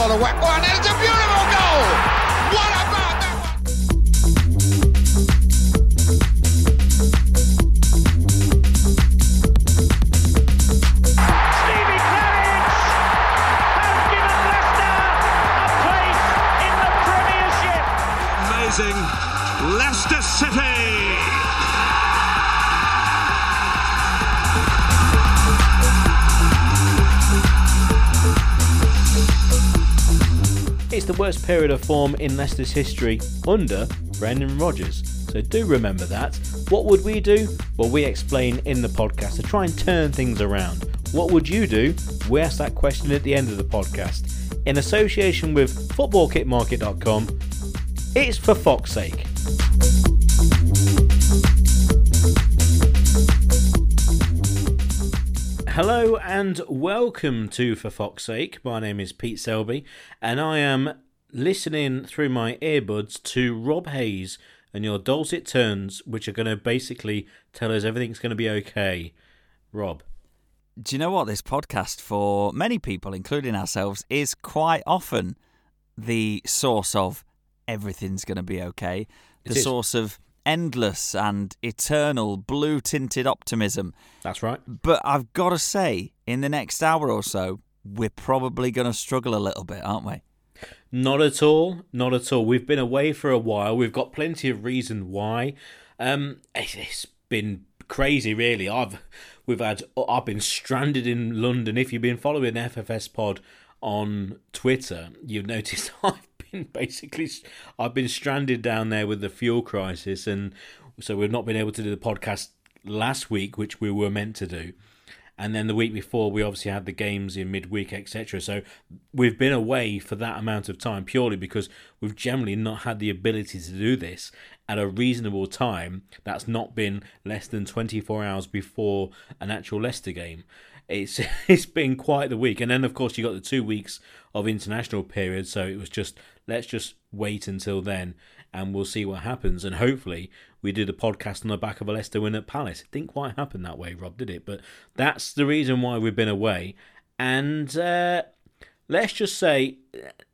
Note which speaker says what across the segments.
Speaker 1: The way. Oh, and it's a
Speaker 2: worst period of form in Leicester's history under Brendan Rodgers. So do remember that. What would we do? Well, we explain in the podcast to try and turn things around. What would you do? We ask that question at the end of the podcast. In association with footballkitmarket.com, it's for Fox's sake. Hello and welcome to For Fox's Sake. My name is Pete Selby and I am listening through my earbuds to Rob Hayes and your dulcet tones, which are going to basically tell us everything's going to be okay. Rob.
Speaker 3: Do you know what? This podcast, for many people, including ourselves, is quite often the source of everything's going to be okay. The source of endless and eternal blue tinted optimism.
Speaker 2: That's right.
Speaker 3: But I've got to say, in the next hour or so, we're probably going to struggle a little bit, aren't we?
Speaker 2: Not at all. Not at all. We've been away for a while. We've got plenty of reason why. Um, it's, been crazy, really. I've we've had I've been stranded in London. If you've been following FFS Pod on Twitter, you've noticed I've been basically I've been stranded down there with the fuel crisis, and so we've not been able to do the podcast last week, which we were meant to do and then the week before we obviously had the games in midweek etc so we've been away for that amount of time purely because we've generally not had the ability to do this at a reasonable time that's not been less than 24 hours before an actual Leicester game. It's it's been quite the week. And then of course you got the 2 weeks of international period. So it was just let's just wait until then and we'll see what happens. And hopefully, we do the podcast on the back of a Leicester win at Palace. It didn't quite happen that way, Rob, did it? But that's the reason why we've been away. And uh, let's just say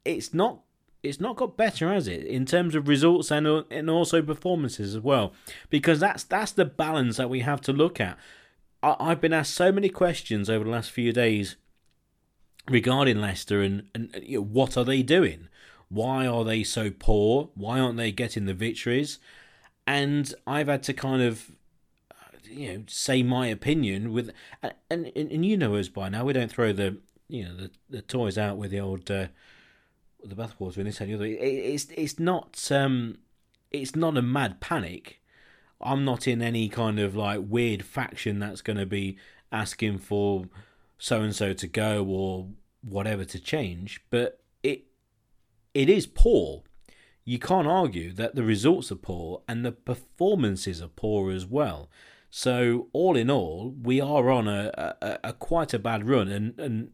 Speaker 2: it's not. It's not got better, has it, in terms of results and and also performances as well? Because that's that's the balance that we have to look at. I, I've been asked so many questions over the last few days regarding Leicester and, and you know, what are they doing? Why are they so poor? Why aren't they getting the victories? And I've had to kind of, uh, you know, say my opinion with, and and, and you know us by now. We don't throw the, you know, the, the toys out with the old, uh, the bathwater in this and the other. It, it's it's not um, it's not a mad panic. I'm not in any kind of like weird faction that's going to be asking for so and so to go or whatever to change, but it is poor. You can't argue that the results are poor and the performances are poor as well. So all in all, we are on a, a, a quite a bad run, and, and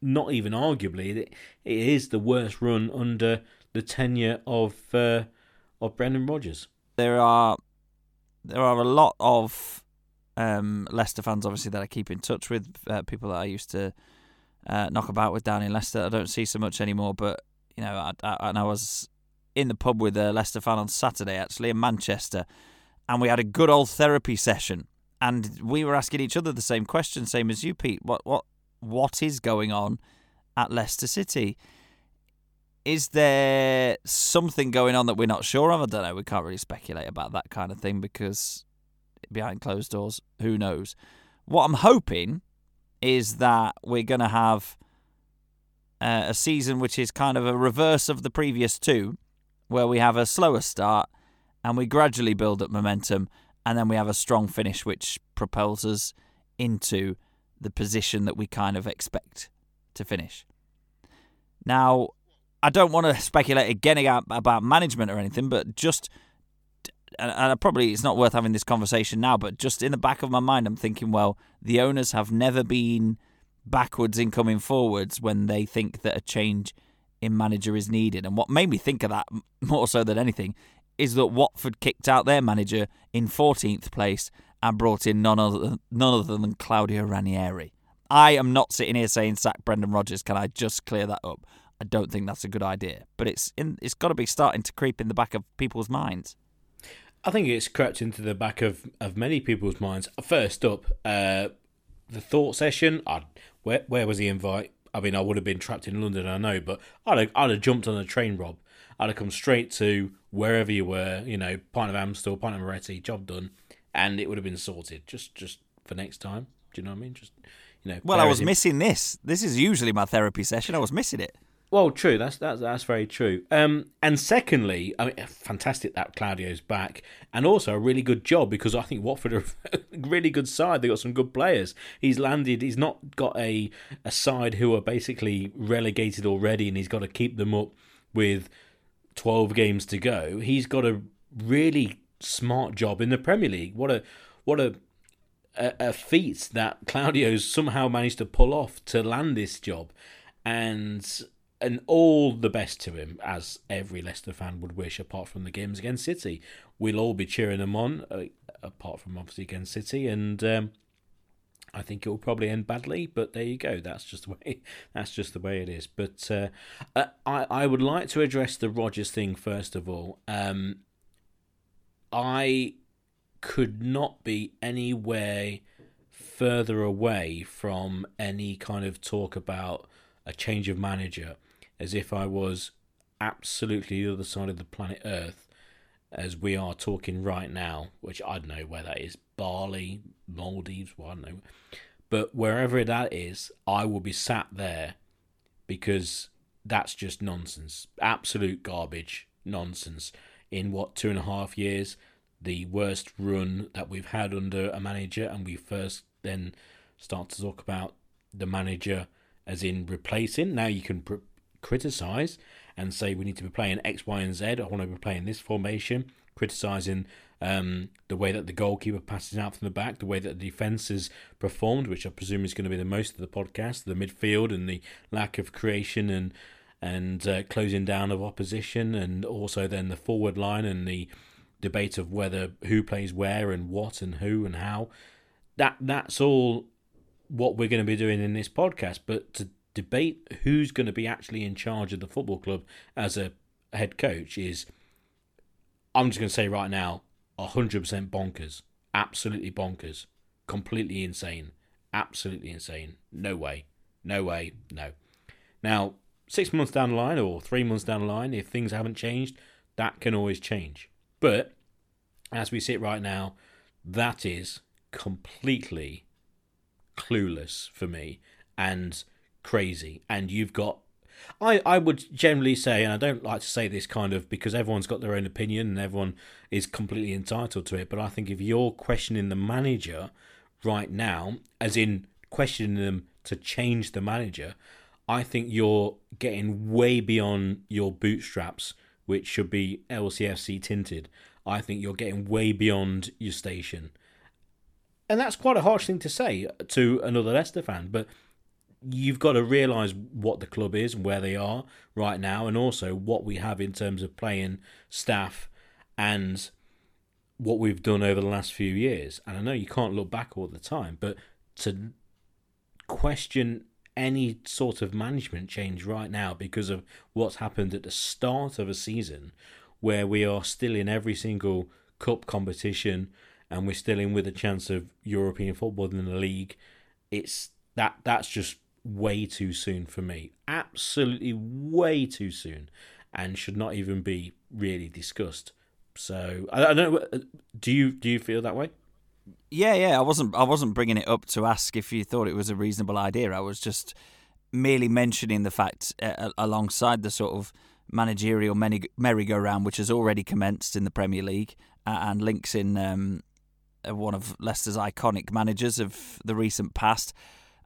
Speaker 2: not even arguably, it, it is the worst run under the tenure of uh, of Brendan Rodgers.
Speaker 3: There are there are a lot of um, Leicester fans, obviously, that I keep in touch with. Uh, people that I used to uh, knock about with down in Leicester. I don't see so much anymore, but you know, I, I, and I was in the pub with a Leicester fan on Saturday, actually in Manchester, and we had a good old therapy session, and we were asking each other the same question, same as you, Pete. What what what is going on at Leicester City? Is there something going on that we're not sure of? I don't know. We can't really speculate about that kind of thing because behind closed doors, who knows? What I'm hoping is that we're going to have uh, a season which is kind of a reverse of the previous two, where we have a slower start and we gradually build up momentum, and then we have a strong finish which propels us into the position that we kind of expect to finish. Now, I don't want to speculate again about, management or anything, but just and probably it's not worth having this conversation now, but just in the back of my mind, I'm thinking, well, the owners have never been backwards in coming forwards when they think that a change in manager is needed. And what made me think of that more so than anything is that Watford kicked out their manager in 14th place and brought in none other than, none other than Claudio Ranieri. I am not sitting here saying sack Brendan Rodgers. Can I just clear that up? I don't think that's a good idea. But it's in, it's got to be starting to creep in the back of people's minds.
Speaker 2: I think it's crept into the back of, of many people's minds. First up, uh, the thought session. I'd, where where was the invite? I mean, I would have been trapped in London, I know, but I'd have, I'd have jumped on a train, Rob. I'd have come straight to wherever you were, you know, Pint of Amstel, Pint of Moretti, job done, and it would have been sorted just just for next time. Do you know what I mean? Just you know.
Speaker 3: Well, I was
Speaker 2: it
Speaker 3: missing this. This is usually my therapy session. I was missing it.
Speaker 2: Well, true. That's that's that's very true. Um, and secondly, I mean, fantastic that Claudio's back, and also a really good job because I think Watford are a really good side. They got some good players. He's landed. He's not got a a side who are basically relegated already, and he's got to keep them up with twelve games to go. He's got a really smart job in the Premier League. What a what a a, a feat that Claudio's somehow managed to pull off to land this job, and and all the best to him, as every Leicester fan would wish. Apart from the games against City, we'll all be cheering him on. Uh, apart from obviously against City, and um, I think it will probably end badly. But there you go. That's just the way. That's just the way it is. But uh, uh, I I would like to address the Rodgers thing first of all. Um, I could not be anywhere further away from any kind of talk about a change of manager as if I was absolutely the other side of the planet Earth as we are talking right now, which I don't know where that is Bali, Maldives, well, I don't know. But wherever that is, I will be sat there because that's just nonsense. Absolute garbage nonsense. In what, two and a half years? the worst run that we've had under a manager, and we first then start to talk about the manager as in replacing. Now you can criticize and say we need to be playing X, Y, and Z. I want to be playing this formation. Criticizing um, the way that the goalkeeper passes out from the back, the way that the defense has performed, which I presume is going to be the most of the podcast, the midfield and the lack of creation and and uh, closing down of opposition, and also then the forward line and the debate of whether who plays where and what and who and how. That that's all what we're going to be doing in this podcast. But to debate who's going to be actually in charge of the football club as a head coach is, I'm just going to say right now, hundred percent bonkers, absolutely bonkers, completely insane, absolutely insane. No way, no way, no. Now, six months down the line or three months down the line, if things haven't changed, that can always change. But as we sit right now, that is completely clueless for me and crazy. And you've got, I, I would generally say, and I don't like to say this kind of because everyone's got their own opinion and everyone is completely entitled to it. But I think if you're questioning the manager right now, as in questioning them to change the manager, I think you're getting way beyond your bootstraps, which should be LCFC tinted. I think you're getting way beyond your station. And that's quite a harsh thing to say to another Leicester fan, but you've got to realise what the club is and where they are right now, and also what we have in terms of playing staff and what we've done over the last few years. And I know you can't look back all the time, but to question any sort of management change right now because of what's happened at the start of a season where we are still in every single cup competition and we're still in with a chance of European football in the league. It's that that's just way too soon for me. Absolutely way too soon, and should not even be really discussed. So I, I don't know. Do you do you feel that way?
Speaker 3: Yeah, yeah. I wasn't. I wasn't bringing it up to ask if you thought it was a reasonable idea. I was just merely mentioning the fact uh, alongside the sort of managerial merry-go-round which has already commenced in the Premier League uh, and links in um, one of Leicester's iconic managers of the recent past.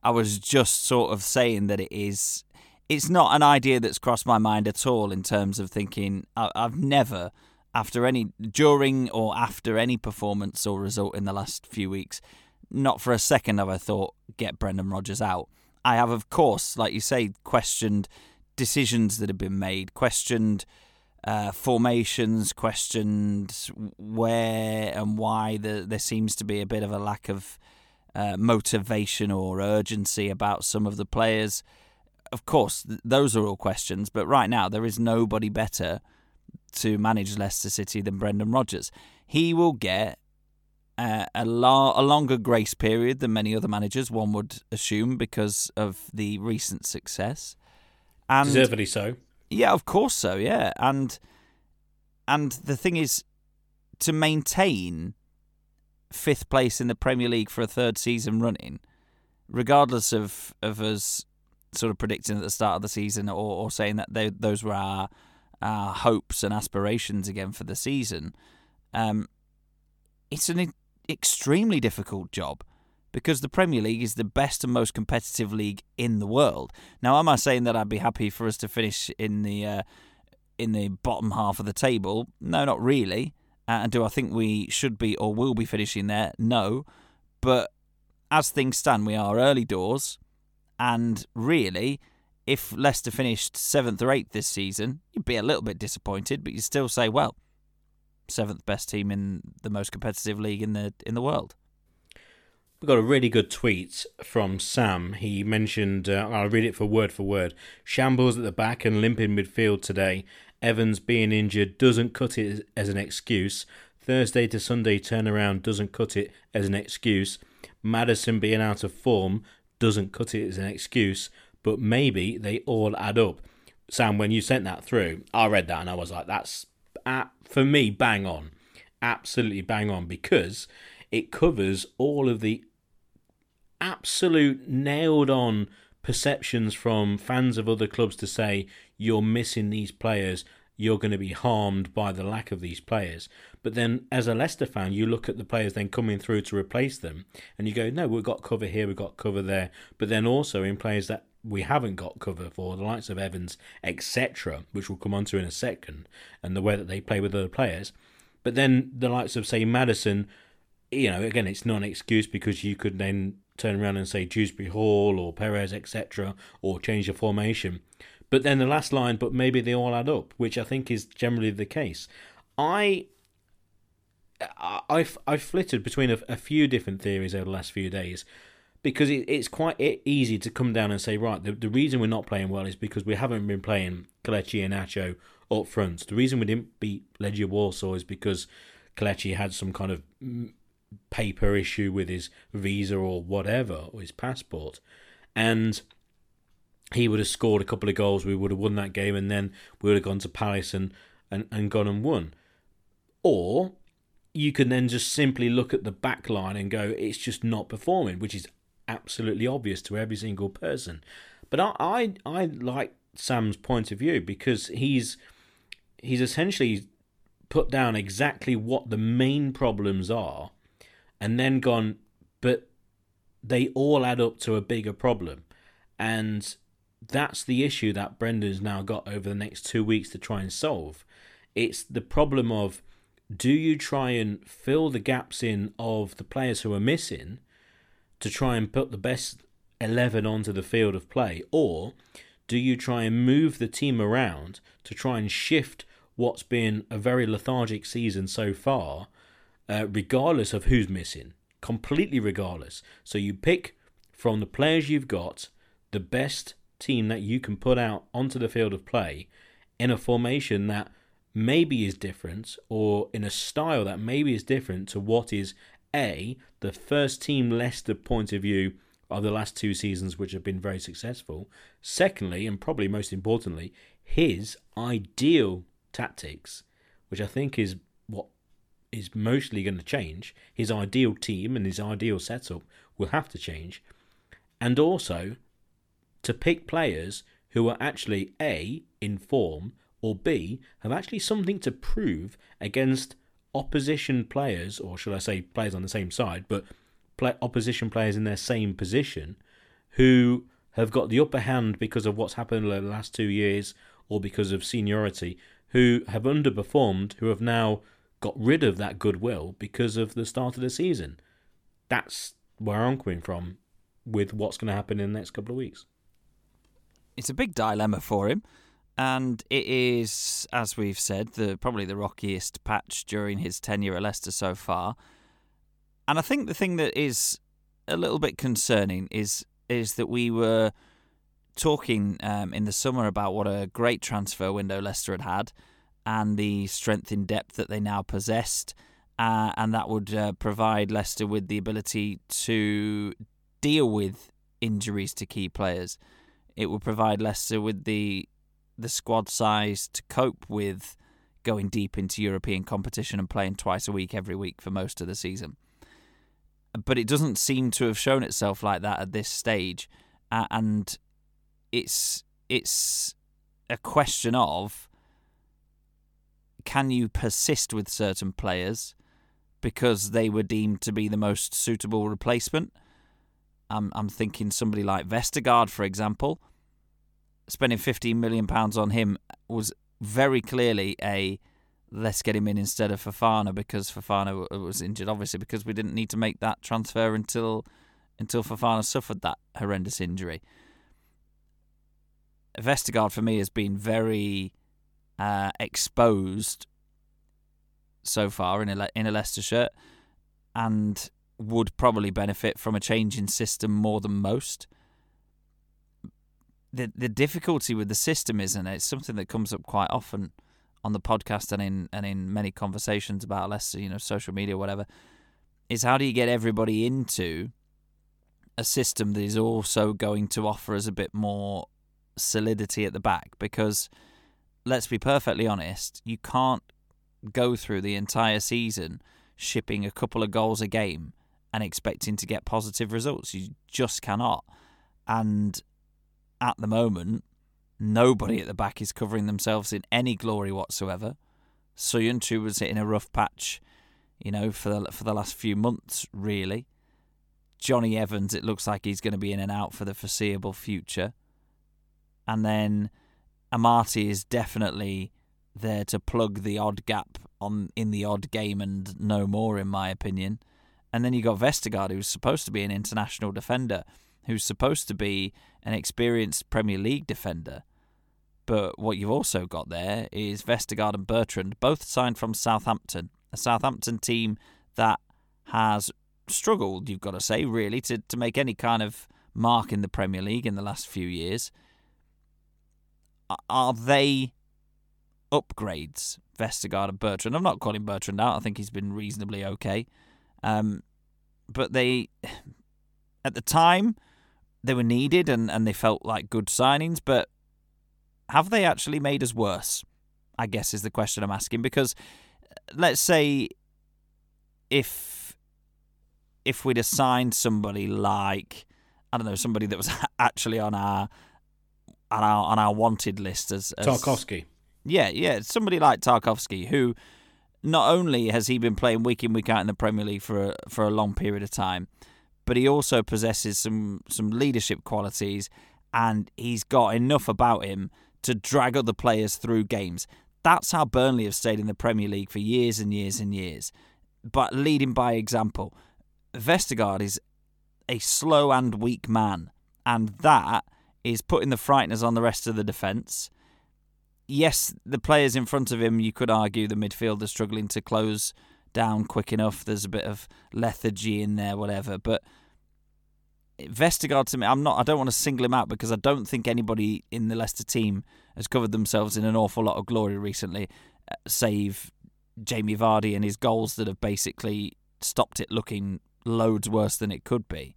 Speaker 3: I was just sort of saying that it is. It's not an idea that's crossed my mind at all in terms of thinking. I've never, after any, during or after any performance or result in the last few weeks, not for a second have I thought get Brendan Rodgers out. I have, of course, like you say, questioned decisions that have been made, questioned uh, formations, questioned where and why the, there seems to be a bit of a lack of uh, motivation or urgency about some of the players. of course, th- those are all questions. But right now, there is nobody better to manage Leicester City than Brendan Rodgers. He will get uh, a, la- a longer grace period than many other managers, one would assume, because of the recent success. And
Speaker 2: Deservedly so.
Speaker 3: yeah, of course so. Yeah, and and the thing is to maintain fifth place in the Premier League for a third season running, regardless of of us sort of predicting at the start of the season or, or saying that they, those were our our hopes and aspirations again for the season. Um, it's an extremely difficult job because the Premier League is the best and most competitive league in the world. Now, am I saying that I'd be happy for us to finish in the uh, in the bottom half of the table? No, not really. And do I think we should be or will be finishing there? No. But as things stand, we are early doors, and really, if Leicester finished seventh or eighth this season, you'd be a little bit disappointed, but you'd still say, well, seventh best team in the most competitive league in the in the world.
Speaker 2: We got a really good tweet from Sam. He mentioned, uh, I'll read it for word for word. Shambles at the back and limp in midfield today. Evans being injured doesn't cut it as an excuse. Thursday to Sunday turnaround doesn't cut it as an excuse. Maddison being out of form doesn't cut it as an excuse. But maybe they all add up. Sam, when you sent that through, I read that and I was like, that's, for me, bang on. Absolutely bang on because it covers all of the absolute nailed on perceptions from fans of other clubs to say you're missing these players, you're going to be harmed by the lack of these players. But then, as a Leicester fan, you look at the players then coming through to replace them, and you go, no, we've got cover here, we've got cover there. But then also in players that we haven't got cover for, the likes of Evans, etc., which we'll come on to in a second, and the way that they play with other players. But then the likes of, say, Maddison, you know, again, it's not an excuse because you could then turn around and say Dewsbury Hall or Perez, etc., or change the formation. But then the last line, but maybe they all add up, which I think is generally the case. I. I've I've flitted between a, a few different theories over the last few days because it, it's quite easy to come down and say right the, the reason we're not playing well is because we haven't been playing Kelechi Iheanacho up front. The reason we didn't beat Legia Warsaw is because Kelechi had some kind of paper issue with his visa or whatever, or his passport, and he would have scored a couple of goals, we would have won that game, and then we would have gone to Palace and, and, and gone and won. Or you can then just simply look at the back line and go, it's just not performing, which is absolutely obvious to every single person. But I, I, I like Sam's point of view because he's he's essentially put down exactly what the main problems are and then gone, but they all add up to a bigger problem. And that's the issue that Brendan's now got over the next two weeks to try and solve. It's the problem of do you try and fill the gaps in of the players who are missing to try and put the best 11 onto the field of play, or do you try and move the team around to try and shift what's been a very lethargic season so far uh, regardless of who's missing, completely regardless. So you pick from the players you've got the best team that you can put out onto the field of play in a formation that maybe is different or in a style that maybe is different to what is A, the first team Leicester point of view of the last two seasons, which have been very successful. Secondly, and probably most importantly, his ideal tactics, which I think is what is mostly going to change. His ideal team and his ideal setup will have to change. And also to pick players who are actually A, in form, or B, have actually something to prove against opposition players, or should I say players on the same side, but play, opposition players in their same position who have got the upper hand because of what's happened in the last two years or because of seniority, who have underperformed, who have now got rid of that goodwill because of the start of the season. That's where I'm coming from with what's going to happen in the next couple of weeks.
Speaker 3: It's a big dilemma for him, and it is, as we've said, the probably the rockiest patch during his tenure at Leicester so far. And I think the thing that is a little bit concerning is is that we were talking um, in the summer about what a great transfer window Leicester had had and the strength in depth that they now possessed. Uh, and that would uh, provide Leicester with the ability to deal with injuries to key players. It would provide Leicester with the the squad size to cope with going deep into European competition and playing twice a week every week for most of the season. But it doesn't seem to have shown itself like that at this stage, uh, and it's it's a question of can you persist with certain players because they were deemed to be the most suitable replacement. I'm I'm thinking somebody like Vestergaard, for example. Spending 15 million pounds on him was very clearly a let's get him in instead of Fofana because Fofana was injured, obviously because we didn't need to make that transfer until until Fofana suffered that horrendous injury. Vestergaard for me has been very uh, exposed so far in a in a Leicester shirt, and would probably benefit from a change in system more than most. The the difficulty with the system isn't it? It's something that comes up quite often on the podcast and in and in many conversations about Leicester, you know, social media, whatever. Is how do you get everybody into a system that is also going to offer us a bit more solidity at the back? Because let's be perfectly honest, you can't go through the entire season shipping a couple of goals a game and expecting to get positive results. You just cannot. And at the moment, nobody at the back is covering themselves in any glory whatsoever. Söyüncü was in a rough patch, you know, for the for the last few months, really. Johnny Evans, it looks like he's going to be in and out for the foreseeable future. And then Amartey is definitely there to plug the odd gap on in the odd game and no more, in my opinion. And then you got Vestergaard, who's supposed to be an international defender, who's supposed to be an experienced Premier League defender. But what you've also got there is Vestergaard and Bertrand, both signed from Southampton, a Southampton team that has struggled, you've got to say, really, to, to make any kind of mark in the Premier League in the last few years. Are they upgrades, Vestergaard and Bertrand. I'm not calling Bertrand out. I think he's been reasonably okay. Um, but they, at the time, they were needed and, and they felt like good signings. But have they actually made us worse? I guess is the question I'm asking. Because let's say if if we'd assigned somebody like I don't know somebody that was actually on our on our on our wanted list as, as
Speaker 2: Tarkowski.
Speaker 3: Yeah, yeah, somebody like Tarkowski who not only has he been playing week in week out in the Premier League for a, for a long period of time, but he also possesses some some leadership qualities, and he's got enough about him to drag other players through games. That's how Burnley have stayed in the Premier League for years and years and years, but leading by example. Vestergaard is a slow and weak man, and that is putting the frighteners on the rest of the defence yes, the players in front of him, you could argue the midfield are struggling to close down quick enough. There's a bit of lethargy in there, whatever. But Vestergaard to me, I'm not. I don't want to single him out because I don't think anybody in the Leicester team has covered themselves in an awful lot of glory recently, uh, save Jamie Vardy and his goals that have basically stopped it looking loads worse than it could be.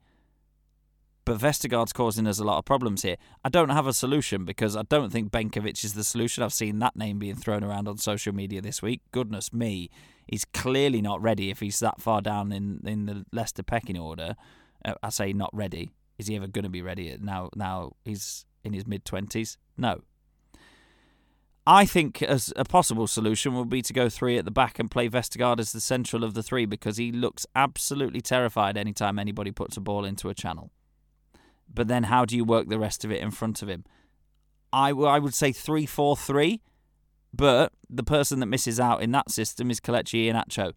Speaker 3: But Vestergaard's causing us a lot of problems here. I don't have a solution because I don't think Benkovic is the solution. I've seen that name being thrown around on social media this week. Goodness me, he's clearly not ready if he's that far down in, in the Leicester pecking order. Uh, I say not ready. Is he ever going to be ready now? Now he's in his mid twenties. No. I think as a possible solution would be to go three at the back and play Vestergaard as the central of the three because he looks absolutely terrified anytime anybody puts a ball into a channel. But then how do you work the rest of it in front of him? I, I would say 3 4 3, but the person that misses out in that system is Kelechi Iheanacho.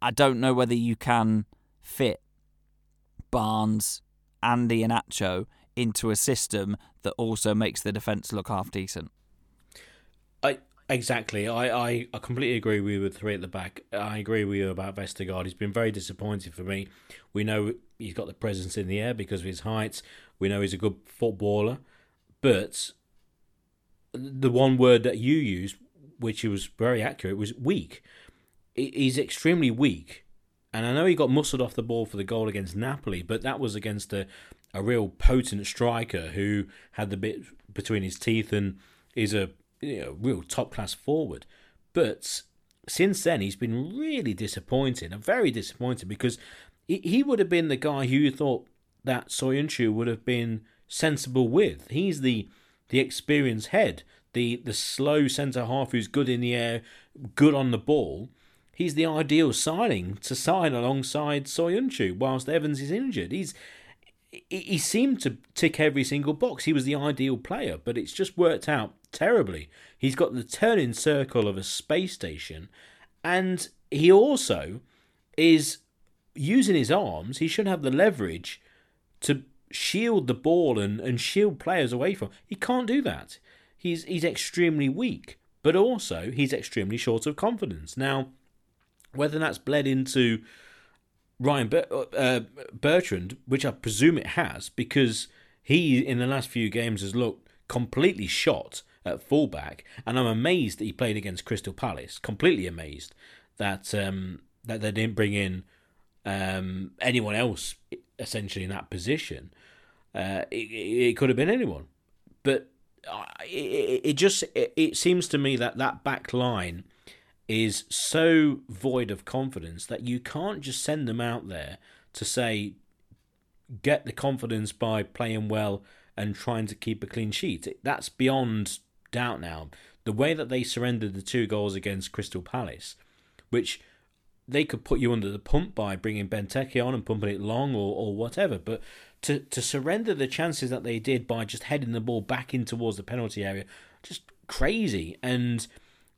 Speaker 3: I don't know whether you can fit Barnes and Iheanacho into a system that also makes the defence look half decent.
Speaker 2: I exactly. I, I, I completely agree with you with three at the back. I agree with you about Vestergaard. He's been very disappointing for me. We know he's got the presence in the air because of his height. We know he's a good footballer. but the one word that you used, which was very accurate, was weak. He's extremely weak. And I know he got muscled off the ball for the goal against Napoli, but that was against a, a real potent striker who had the bit between his teeth and is a you know, real top class forward. But since then, he's been really disappointing and very disappointing because he would have been the guy who you thought that Soyuncu would have been sensible with. He's the the experienced head, the the slow centre half who's good in the air, good on the ball. He's the ideal signing to sign alongside Soyuncu whilst Evans is injured. He's he seemed to tick every single box. He was the ideal player, but it's just worked out terribly. He's got the turning circle of a space station, and he also is using his arms. He should have the leverage to shield the ball and, and shield players away from. He can't do that. He's he's extremely weak, but also he's extremely short of confidence. Now, whether that's bled into Ryan Ber- uh, Bertrand, which I presume it has, because he in the last few games has looked completely shot at fullback, and I'm amazed that he played against Crystal Palace. Completely amazed that um, that they didn't bring in um, anyone else essentially in that position. Uh, it, it, could have been anyone, but it, it just it, it seems to me that that back line is so void of confidence that you can't just send them out there to say get the confidence by playing well and trying to keep a clean sheet. That's beyond doubt now. The way that they surrendered the two goals against Crystal Palace, which they could put you under the pump by bringing Benteke on and pumping it long or, or whatever. But to, to surrender the chances that they did by just heading the ball back in towards the penalty area, just crazy. And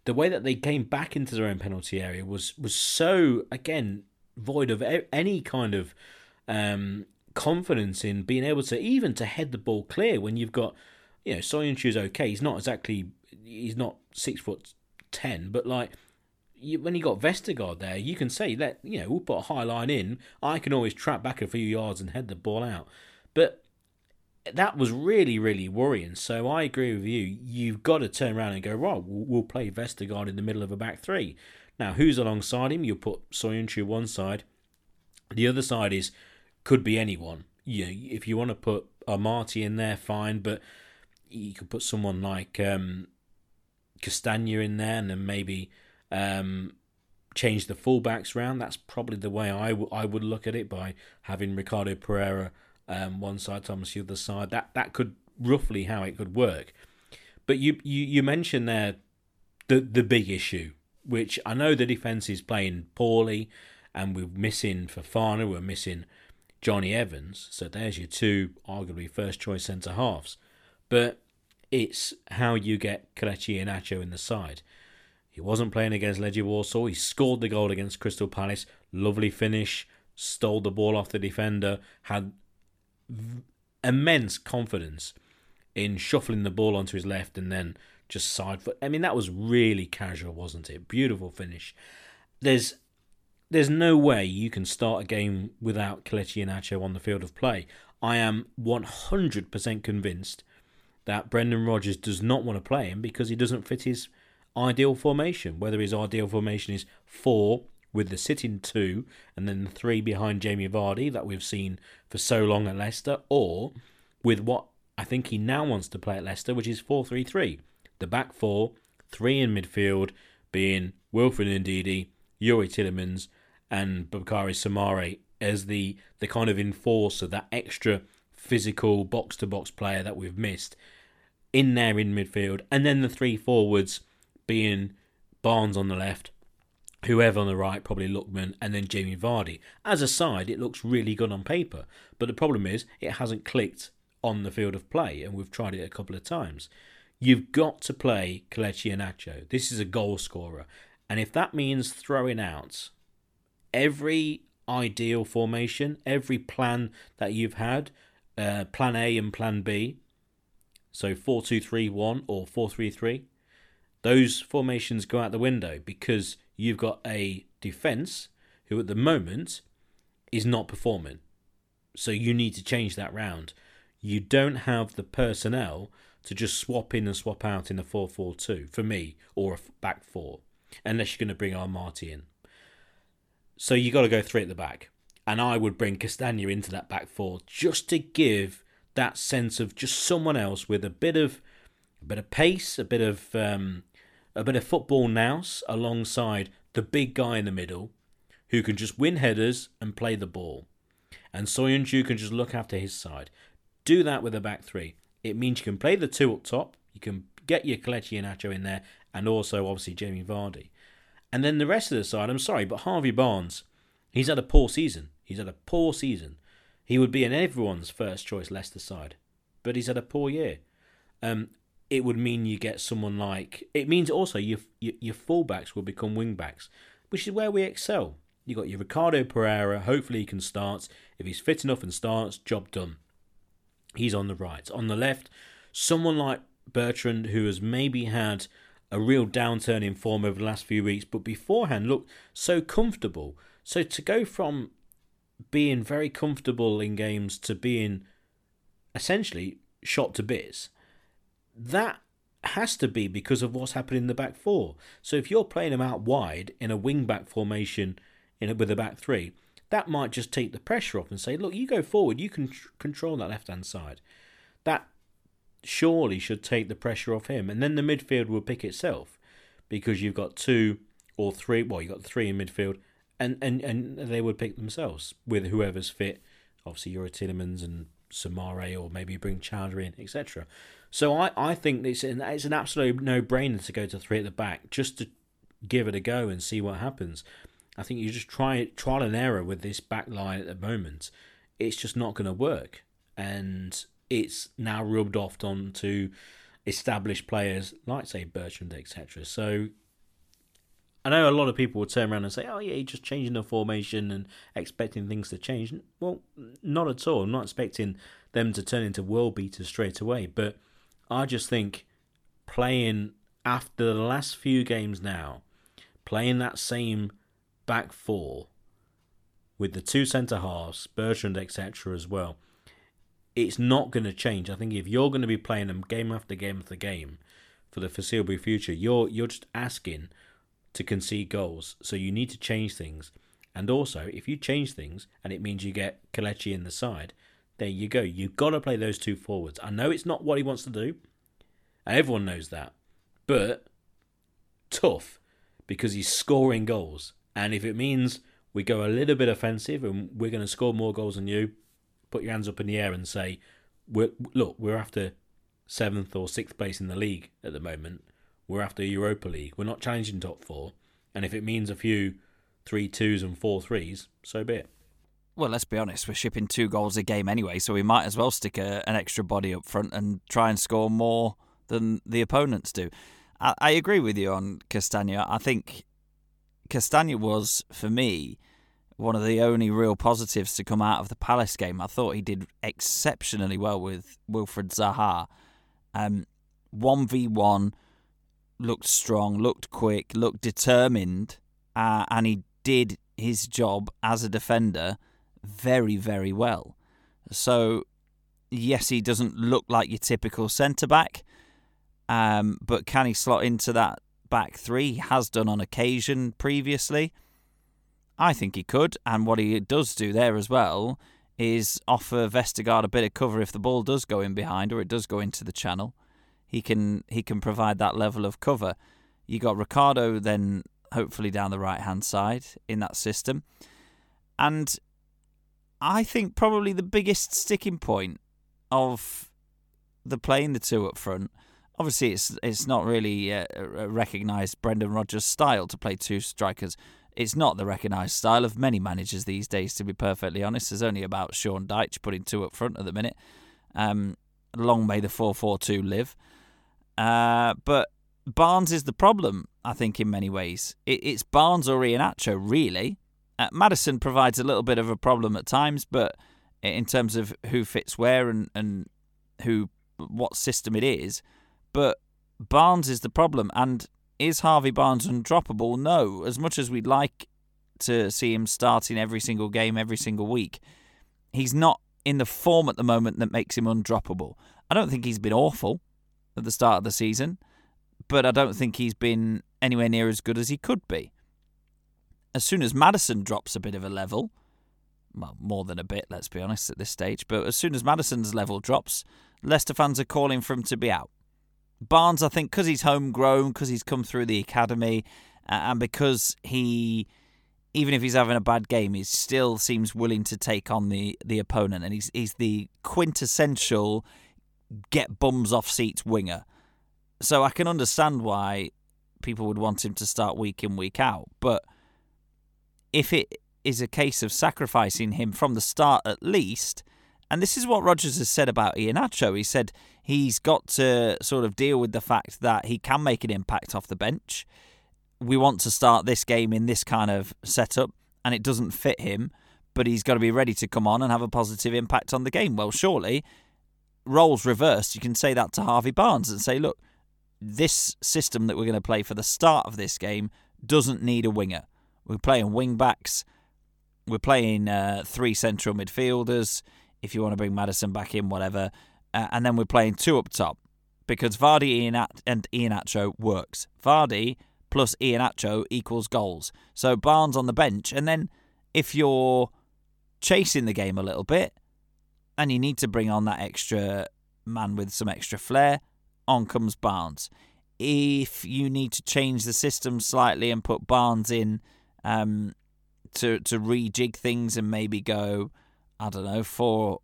Speaker 2: the way that they came back into their own penalty area was was so again void of any kind of um, confidence in being able to even to head the ball clear when you've got you know Soyuncu's okay. He's not exactly he's not six foot ten, but like you, when you got Vestergaard there, you can say that you know we'll put a high line in. I can always trap back a few yards and head the ball out, but that was really really worrying. So I agree with you. You've got to turn around and go right. We'll, we'll play Vestergaard in the middle of a back three. Now who's alongside him? You'll put Soyuncu one side. The other side is could be anyone. You know, if you want to put Amartey in there, fine, but you could put someone like um, Castagna in there, and then maybe um, change the fullbacks round. That's probably the way I, w- I would look at it by having Ricardo Pereira um, one side, Thomas the other side. That that could roughly how it could work. But you you, you mentioned there the the big issue, which I know the defence is playing poorly, and we're missing Fofana, we're missing Johnny Evans. So there's your two arguably first choice centre halves. But it's how you get Kelechi Iheanacho in the side. He wasn't playing against Legia Warsaw. He scored the goal against Crystal Palace. Lovely finish. Stole the ball off the defender. Had v- immense confidence in shuffling the ball onto his left and then just side foot. I mean, that was really casual, wasn't it? Beautiful finish. There's there's no way you can start a game without Kelechi Iheanacho on the field of play. I am 100% convinced that Brendan Rodgers does not want to play him because he doesn't fit his ideal formation. Whether his ideal formation is four with the sitting two and then the three behind Jamie Vardy that we've seen for so long at Leicester, or with what I think he now wants to play at Leicester, which is 4 3 3. The back four, three in midfield, being Wilfred Ndidi, Youri Tielemans, and Boukary Soumaré as the, the kind of enforcer, that extra physical box to box player that we've missed in there in midfield, and then the three forwards being Barnes on the left, whoever on the right, probably Lookman, and then Jamie Vardy. As a side, it looks really good on paper, but the problem is it hasn't clicked on the field of play, and we've tried it a couple of times. You've got to play Kelechi Iheanacho. This is a goal scorer, and if that means throwing out every ideal formation, every plan that you've had, uh, plan A and plan B, so 4 2 3 1 or 4 3 3, those formations go out the window because you've got a defence who at the moment is not performing. So you need to change that round. You don't have the personnel to just swap in and swap out in a 4 4 2 for me, or a back four, unless you're going to bring Amartey in. So you got to go three at the back. And I would bring Castagna into that back four just to give that sense of just someone else with a bit of a bit of pace, a bit of um, a bit of football nous alongside the big guy in the middle who can just win headers and play the ball. And Soyuncu can just look after his side. Do that with a back three. It means you can play the two up top, you can get your Kelechi Iheanacho in there, and also obviously Jamie Vardy. And then the rest of the side, I'm sorry, but Harvey Barnes, he's had a poor season. He's had a poor season. He would be in everyone's first choice Leicester side, but he's had a poor year. Um, it would mean you get someone like. It means also your your, your fullbacks will become wingbacks, which is where we excel. You got your Ricardo Pereira. Hopefully he can start. If he's fit enough and starts, job done. He's on the right. On the left, someone like Bertrand, who has maybe had a real downturn in form over the last few weeks, but beforehand looked so comfortable. So to go from being very comfortable in games to being essentially shot to bits, that has to be because of what's happened in the back four. So if you're playing him out wide in a wing back formation in a, with a back three, that might just take the pressure off and say, look, you go forward, you can tr- control that left hand side. That surely should take the pressure off him, and then the midfield will pick itself because you've got two or three. Well, you've got three in midfield, and and and they would pick themselves with whoever's fit. Obviously, you're a Tielemans and Soumaré, or maybe bring Choudhury in, etc. So I, I think it's an it's an absolute no brainer to go to three at the back just to give it a go and see what happens. I think you just try trial and error with this back line at the moment. It's just not going to work, and it's now rubbed off onto established players like say Bertrand, etc. So I know a lot of people will turn around and say, "Oh yeah, just changing the formation and expecting things to change." Well, not at all. I'm not expecting them to turn into world beaters straight away, but I just think playing after the last few games now, playing that same back four with the two centre halves, Bertrand, etc., as well, it's not going to change. I think if you're going to be playing them game after game after game for the foreseeable future, you're you're just asking to concede goals. So you need to change things. And also, if you change things and it means you get Kelechi in the side, there you go. You've got to play those two forwards. I know it's not what he wants to do, and everyone knows that, but tough because he's scoring goals. And if it means we go a little bit offensive and we're going to score more goals than you, put your hands up in the air and say, we're, look, we're after seventh or sixth place in the league at the moment. We're after Europa League. We're not challenging top four. And if it means a few three twos and four threes, so be it.
Speaker 3: Well, let's be honest, we're shipping two goals a game anyway, so we might as well stick a, an extra body up front and try and score more than the opponents do. I, I agree with you on Castagna. I think Castagna was, for me, one of the only real positives to come out of the Palace game. I thought he did exceptionally well with Wilfried Zaha. Um, 1v1, looked strong, looked quick, looked determined, uh, and he did his job as a defender very, very well. So, yes, he doesn't look like your typical centre back, um, but can he slot into that back three? He has done on occasion previously. I think he could, and what he does do there as well is offer Vestergaard a bit of cover if the ball does go in behind or it does go into the channel. He can he can provide that level of cover. You got Ricardo then hopefully down the right hand side in that system, and I think probably the biggest sticking point of the playing the two up front. Obviously, it's it's not really a recognised Brendan Rodgers style to play two strikers it's not the recognised style of many managers these days, to be perfectly honest. There's only about Sean Dyche putting two up front at the minute. Um, long may the 4 4 2 live. Uh, but Barnes is the problem, I think, in many ways. It, it's Barnes or Iheanacho, really. Uh, Maddison provides a little bit of a problem at times, but in terms of who fits where and, and who what system it is. But Barnes is the problem, and is Harvey Barnes undroppable? No. As much as we'd like to see him starting every single game, every single week, he's not in the form at the moment that makes him undroppable. I don't think he's been awful. At the start of the season, but I don't think he's been anywhere near as good as he could be. As soon as Maddison drops a bit of a level, well, more than a bit, let's be honest at this stage, but as soon as Maddison's level drops, Leicester fans are calling for him to be out. Barnes, I think, because he's homegrown, because he's come through the academy, and because he, even if he's having a bad game, he still seems willing to take on the, the opponent, and he's he's the quintessential get bums off seats winger. So I can understand why people would want him to start week in week out, but if it is a case of sacrificing him from the start at least. And this is what Rodgers has said about Iheanacho. He said he's got to sort of deal with the fact that he can make an impact off the bench. We want to start this game in this kind of setup, and it doesn't fit him, but he's got to be ready to come on and have a positive impact on the game. Well, surely, roles reversed, you can say that to Harvey Barnes and say, look, this system that we're going to play for the start of this game doesn't need a winger. We're playing wing backs we're playing uh, three central midfielders. If you want to bring Maddison back in, whatever, uh, and then we're playing two up top because Vardy Ian At- and Iheanacho works. Vardy plus Iheanacho equals goals. So Barnes on the bench, and then if you're chasing the game a little bit, and you need to bring on that extra man with some extra flair, on comes Barnes. If you need to change the system slightly and put Barnes in um, to to rejig things and maybe go, I don't know, four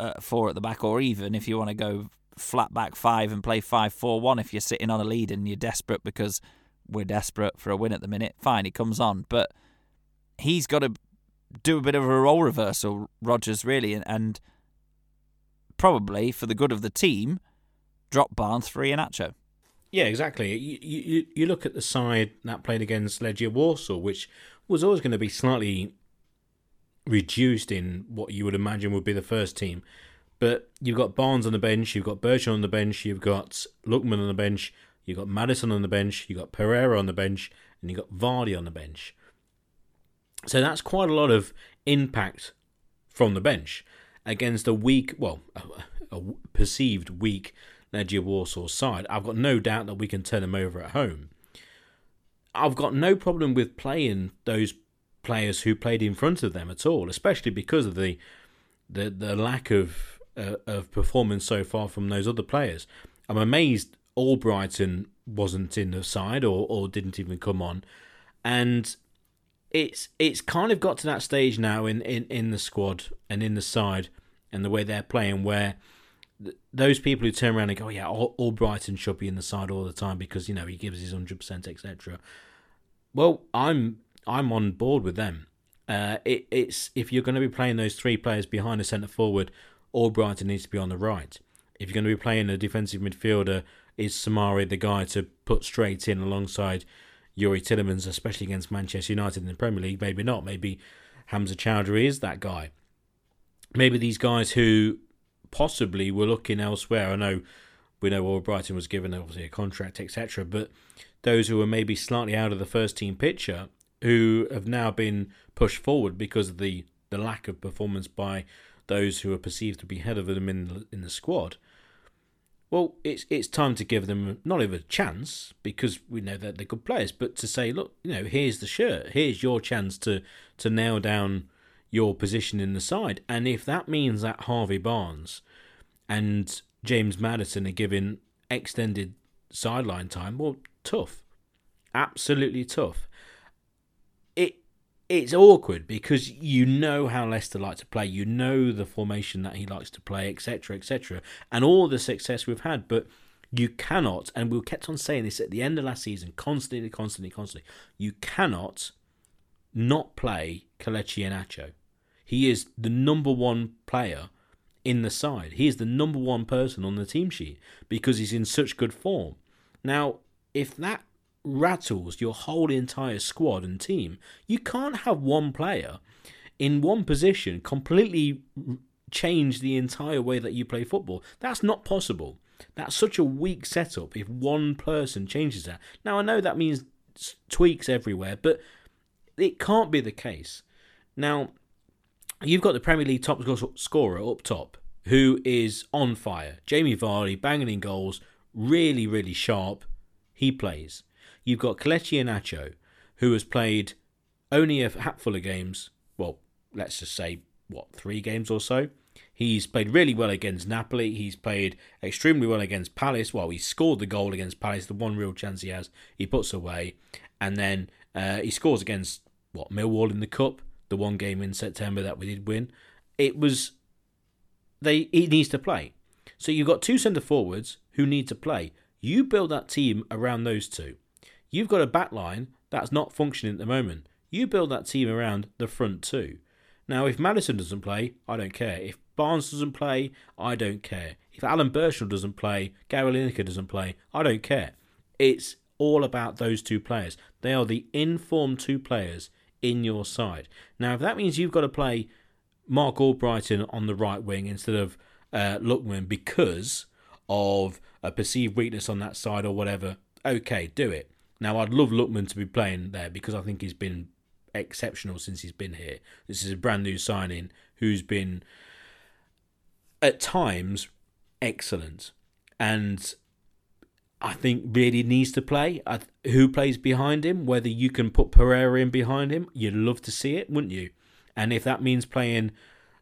Speaker 3: uh, four at the back, or even if you want to go flat back five and play five four one if you're sitting on a lead and you're desperate because we're desperate for a win at the minute. Fine, he comes on, but he's got to do a bit of a role reversal, Rodgers, really, and, and probably for the good of the team, drop Barnes for Iheanacho.
Speaker 2: Yeah, exactly. You, you you look at the side that played against Legia Warsaw, which was always going to be slightly reduced in what you would imagine would be the first team. But you've got Barnes on the bench, you've got Bertrand on the bench, you've got Lookman on the bench, you've got Maddison on the bench, you've got Pereira on the bench, and you've got Vardy on the bench. So that's quite a lot of impact from the bench against a weak, well, a, a perceived weak Legia Warsaw side. I've got no doubt that we can turn them over at home. I've got no problem with playing those players who played in front of them at all, especially because of the the the lack of uh, of performance so far from those other players. I'm amazed Albrighton wasn't in the side or or didn't even come on, and it's it's kind of got to that stage now in in in the squad and in the side and the way they're playing where those people who turn around and go, oh, yeah, all, Albrighton should be in the side all the time because you know he gives his hundred percent, etc. Well, I'm I'm on board with them. Uh, it, it's if you're going to be playing those three players behind the centre forward, all Albrighton needs to be on the right. If you're going to be playing a defensive midfielder, is Soumaré the guy to put straight in alongside Youri Tielemans, especially against Manchester United in the Premier League? Maybe not. Maybe Hamza Choudhury is that guy. Maybe these guys who possibly were looking elsewhere. I know we know Albrighton was given obviously a contract, etc. But those who were maybe slightly out of the first team picture, who have now been pushed forward because of the, the lack of performance by those who are perceived to be ahead of them in in the squad. Well, it's it's time to give them not even a chance because we know that they're good players, but to say, look, you know, here's the shirt, here's your chance to to nail down your position in the side. And if that means that Harvey Barnes and James Maddison are given extended sideline time, well, tough. Absolutely tough. It it's awkward because you know how Leicester like to play, you know the formation that he likes to play, etc., etc., and all the success we've had, but you cannot, and we kept on saying this at the end of last season, constantly, constantly, constantly. You cannot not play Kelechi. He is the number one player in the side. He is the number one person on the team sheet because he's in such good form. Now, if that rattles your whole entire squad and team, you can't have one player in one position completely change the entire way that you play football. That's not possible. That's such a weak setup if one person changes that. Now, I know that means tweaks everywhere, but it can't be the case. Now, you've got the Premier League top scorer up top who is on fire. Jamie Vardy banging in goals, really, really sharp, he plays. You've got Kelechi Iheanacho, who has played only a hatful of games. Well, let's just say, what, three games or so? He's played really well against Napoli. He's played extremely well against Palace. Well, he scored the goal against Palace, the one real chance he has, he puts away. And then uh, he scores against, what, Millwall in the Cup, the one game in September that we did win. It was, they he needs to play. So you've got two centre forwards who need to play. You build that team around those two. You've got a back line that's not functioning at the moment. You build that team around the front two. Now, if Maddison doesn't play, I don't care. If Barnes doesn't play, I don't care. If Alan Birchenall doesn't play, Gary Lineker doesn't play, I don't care. It's all about those two players. They are the informed two players in your side. Now, if that means you've got to play Marc Albrighton on the right wing instead of uh, because of a perceived weakness on that side or whatever, okay, do it. Now, I'd love Lookman to be playing there because I think he's been exceptional since he's been here. This is a brand new signing who's been, at times, excellent. And I think really needs to play. I, who plays behind him? Whether you can put Pereira in behind him, you'd love to see it, wouldn't you? And if that means playing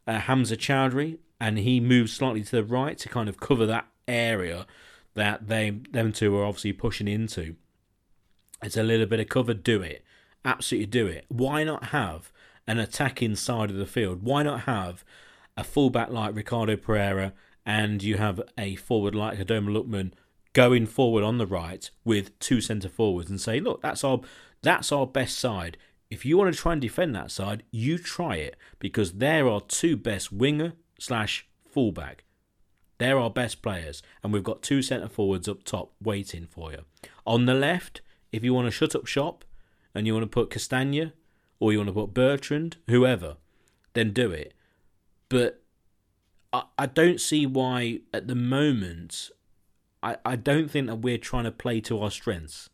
Speaker 2: uh, Hamza Choudhury and he moves slightly to the right to kind of cover that area that they them two are obviously pushing into, it's a little bit of cover. Do it, absolutely do it. Why not have an attacking side of the field? Why not have a fullback like Ricardo Pereira and you have a forward like Ademola Lookman going forward on the right with two centre forwards and say, look, that's our that's our best side. If you want to try and defend that side, you try it because there are two best winger slash fullback. They're our best players, and we've got two centre forwards up top waiting for you. On the left, if you want to shut up shop and you want to put Castagna or you want to put Bertrand, whoever, then do it. But I, I don't see why at the moment I, I don't think that we're trying to play to our strengths.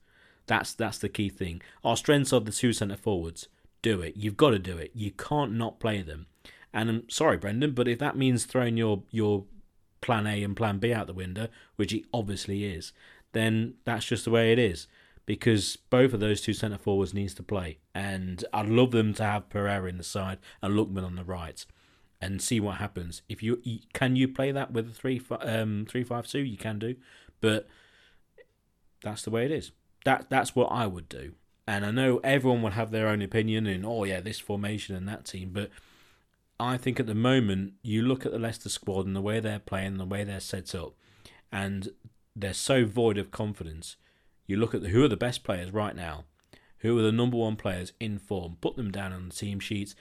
Speaker 2: That's that's the key thing. Our strengths are the two centre forwards. Do it. You've got to do it. You can't not play them. And I'm sorry, Brendan, but if that means throwing your your plan A and plan B out the window, which it obviously is, then that's just the way it is. Because both of those two centre forwards needs to play, and I'd love them to have Pereira in the side and Lookman on the right, and see what happens. If you can you play that with a three um three five two, you can do, but that's the way it is. That that's what I would do. And I know everyone will have their own opinion and oh yeah this formation and that team, but I think at the moment you look at the Leicester squad and the way they're playing, the way they're set up, and they're so void of confidence. You look at the, who are the best players right now, who are the number one players in form, put them down on the team sheets,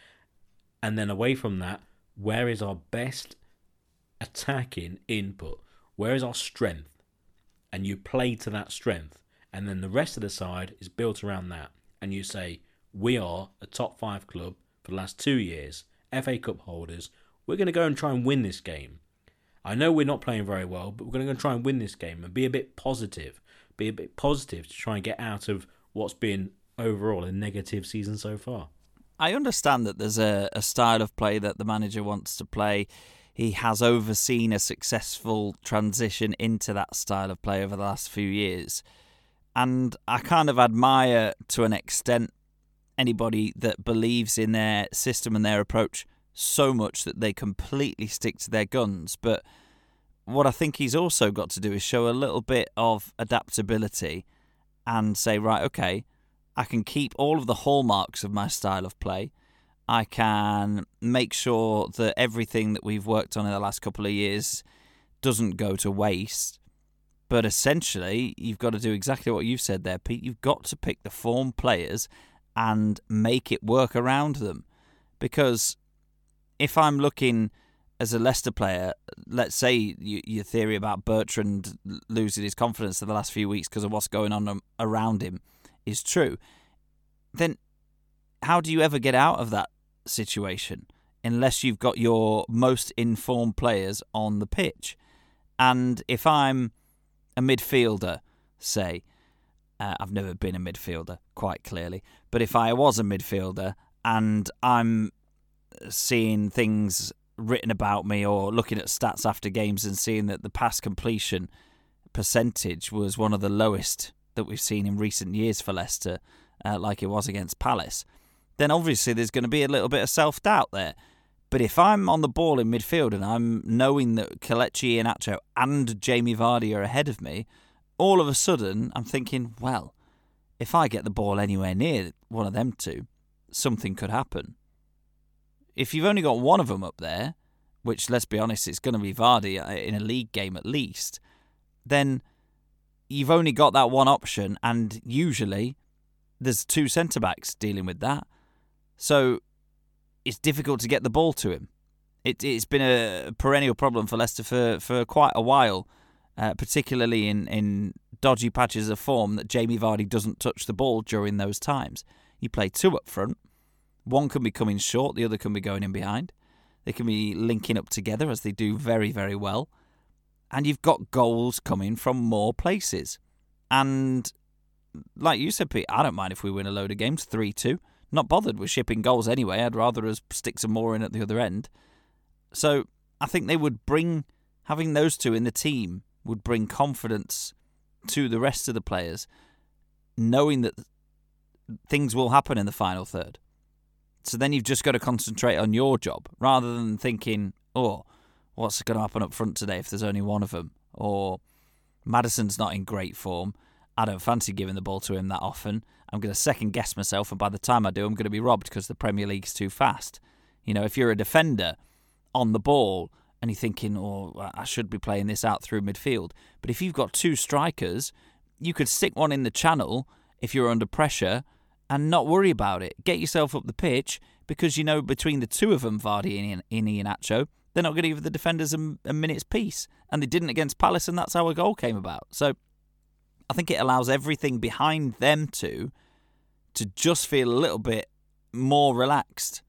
Speaker 2: and then away from that, where is our best attacking input? Where is our strength? And you play to that strength, and then the rest of the side is built around that. And you say, we are a top five club for the last two years, FA Cup holders. We're going to go and try and win this game. I know we're not playing very well, but we're going to go and try and win this game and be a bit positive. Be a bit positive to try and get out of what's been overall a negative season so far.
Speaker 3: I understand that there's a, a style of play that the manager wants to play. He has overseen a successful transition into that style of play over the last few years. And I kind of admire to an extent anybody that believes in their system and their approach so much that they completely stick to their guns. But what I think he's also got to do is show a little bit of adaptability and say, right, okay, I can keep all of the hallmarks of my style of play. I can make sure that everything that we've worked on in the last couple of years doesn't go to waste. But essentially, you've got to do exactly what you've said there, Pete. You've got to pick the form players and make it work around them. Because if I'm looking as a Leicester player, let's say you, your theory about Bertrand losing his confidence in the last few weeks because of what's going on around him is true, then how do you ever get out of that situation unless you've got your most informed players on the pitch? And if I'm a midfielder, say, uh, I've never been a midfielder, quite clearly, but if I was a midfielder and I'm seeing things written about me or looking at stats after games and seeing that the pass completion percentage was one of the lowest that we've seen in recent years for Leicester, uh, like it was against Palace, then obviously there's going to be a little bit of self doubt there. But if I'm on the ball in midfield and I'm knowing that Kelechi Iheanacho and Jamie Vardy are ahead of me, all of a sudden I'm thinking, well, if I get the ball anywhere near one of them two, something could happen. If you've only got one of them up there, which let's be honest, it's going to be Vardy uh, in a league game at least, then you've only got that one option, and usually there's two centre backs dealing with that. So it's difficult to get the ball to him. It, has been a perennial problem for Leicester for, for quite a while, uh, particularly in, in dodgy patches of form that Jamie Vardy doesn't touch the ball during those times. You play two up front. One can be coming short, the other can be going in behind. They can be linking up together as they do very, very well. And you've got goals coming from more places. And like you said, Pete, I don't mind if we win a load of games, 3 2. Not bothered with shipping goals anyway. I'd rather us stick some more in at the other end. So I think they would bring having those two in the team would bring confidence to the rest of the players, knowing that things will happen in the final third. So then you've just got to concentrate on your job rather than thinking, oh, what's going to happen up front today if there's only one of them? Or Maddison's not in great form. I don't fancy giving the ball to him that often. I'm going to second guess myself, and by the time I do, I'm going to be robbed because the Premier League's too fast. You know, if you're a defender on the ball and you're thinking, oh, I should be playing this out through midfield. But if you've got two strikers, you could stick one in the channel if you're under pressure and not worry about it. Get yourself up the pitch because you know between the two of them, Vardy and Iheanacho, they're not going to give the defenders a, a minute's peace. And they didn't against Palace, and that's how a goal came about. So I think it allows everything behind them two to just feel a little bit more relaxed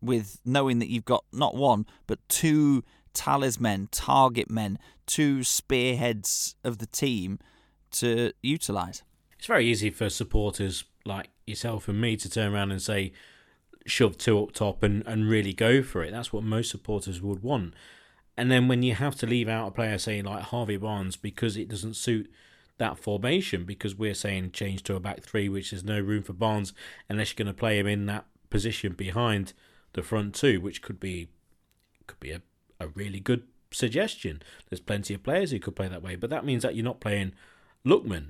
Speaker 3: with knowing that you've got not one, but two talisman, target men, two spearheads of the team to utilise.
Speaker 2: It's very easy for supporters like yourself and me to turn around and say, shove two up top and, and really go for it. That's what most supporters would want. And then when you have to leave out a player, say like Harvey Barnes, because it doesn't suit that formation because we're saying change to a back three, which is no room for Barnes unless you're going to play him in that position behind the front two, which could be could be a, a really good suggestion. There's plenty of players who could play that way, but that means that you're not playing Lookman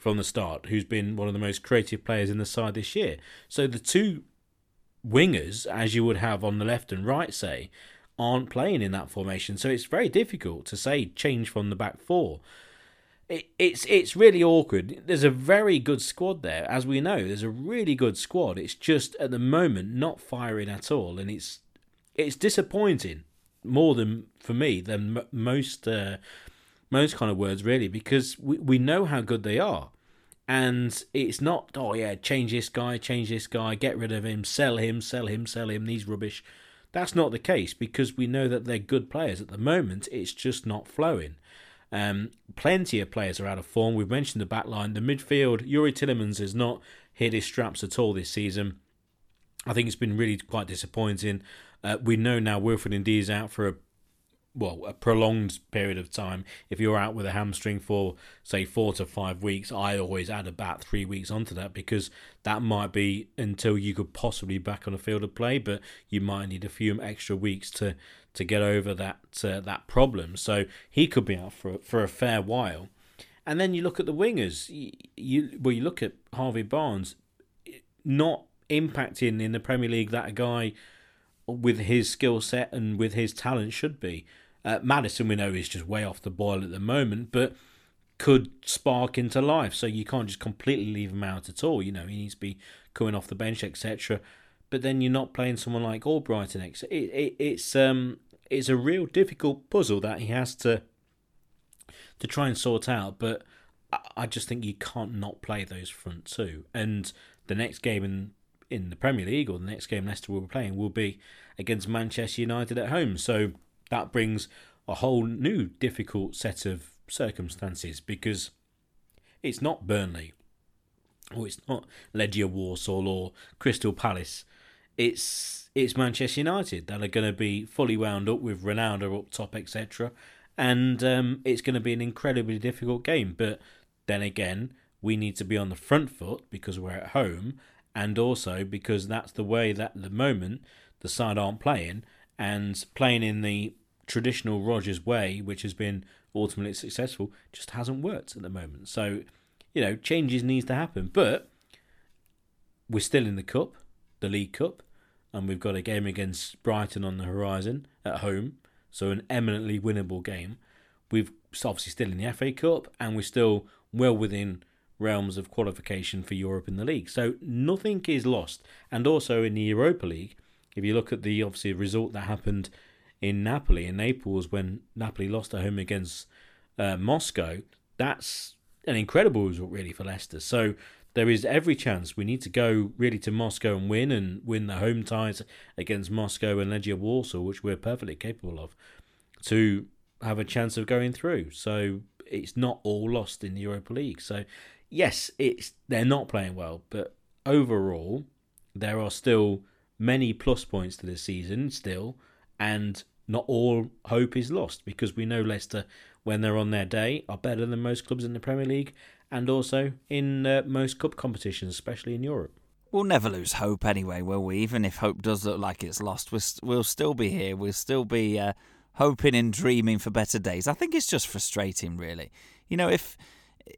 Speaker 2: from the start, who's been one of the most creative players in the side this year. So the two wingers, as you would have on the left and right, say, aren't playing in that formation. So it's very difficult to say change from the back four it, it's it's really awkward. There's a very good squad there, as we know. There's a really good squad. It's just at the moment not firing at all, and it's it's disappointing more than for me than m- most uh, most kind of words really because we we know how good they are. And it's not, oh yeah, change this guy, change this guy, get rid of him, sell him, sell him, sell him, these rubbish. That's not the case because we know that they're good players. At the moment, it's just not flowing. Um, plenty of players are out of form. We've mentioned the back line. The midfield, Youri Tielemans has not hit his straps at all this season. I think it's been really quite disappointing. Uh, we know now Wilfred Ndidi is out for a well, a prolonged period of time. If you're out with a hamstring for, say, four to five weeks, I always add about three weeks onto that because that might be until you could possibly back on a field of play, but you might need a few extra weeks to to get over that uh, that problem. So he could be out for for a fair while. And then you look at the wingers. You, you well, you look at Harvey Barnes, not impacting in the Premier League that a guy with his skill set and with his talent should be. Uh, Maddison, we know, is just way off the boil at the moment, but could spark into life. So you can't just completely leave him out at all. You know, he needs to be coming off the bench, etc but then you're not playing someone like Albrighton. It, it, it's um it's a real difficult puzzle that he has to to try and sort out. But I, I just think you can't not play those front two. And the next game in in the Premier League or the next game Leicester will be playing will be against Manchester United at home. So that brings a whole new difficult set of circumstances because it's not Burnley or it's not Legia Warsaw or Crystal Palace it's it's Manchester United that are going to be fully wound up with Ronaldo up top, etc. and um, it's going to be an incredibly difficult game. But then again, we need to be on the front foot because we're at home, and also because that's the way that at the moment the side aren't playing, and playing in the traditional Rodgers way, which has been ultimately successful, just hasn't worked at the moment. So, you know, changes needs to happen. But we're still in the cup, the League Cup, and we've got a game against Brighton on the horizon at home, so an eminently winnable game. We've obviously still in the FA Cup, and we're still well within realms of qualification for Europe in the league. So nothing is lost. And also in the Europa League, if you look at the obviously result that happened in Napoli in Naples when Napoli lost at home against uh, Moscow, that's an incredible result really for Leicester. So there is every chance we need to go really to Moscow and win and win the home ties against Moscow and Legia Warsaw, which we're perfectly capable of, to have a chance of going through. So it's not all lost in the Europa League. So yes, it's they're not playing well, but overall there are still many plus points to this season still, and not all hope is lost because we know Leicester, when they're on their day, are better than most clubs in the Premier League and also in uh, most cup competitions, especially in Europe.
Speaker 3: We'll never lose hope anyway, will we? Even if hope does look like it's lost, we'll, we'll still be here. We'll still be uh, hoping and dreaming for better days. I think it's just frustrating, really. You know, if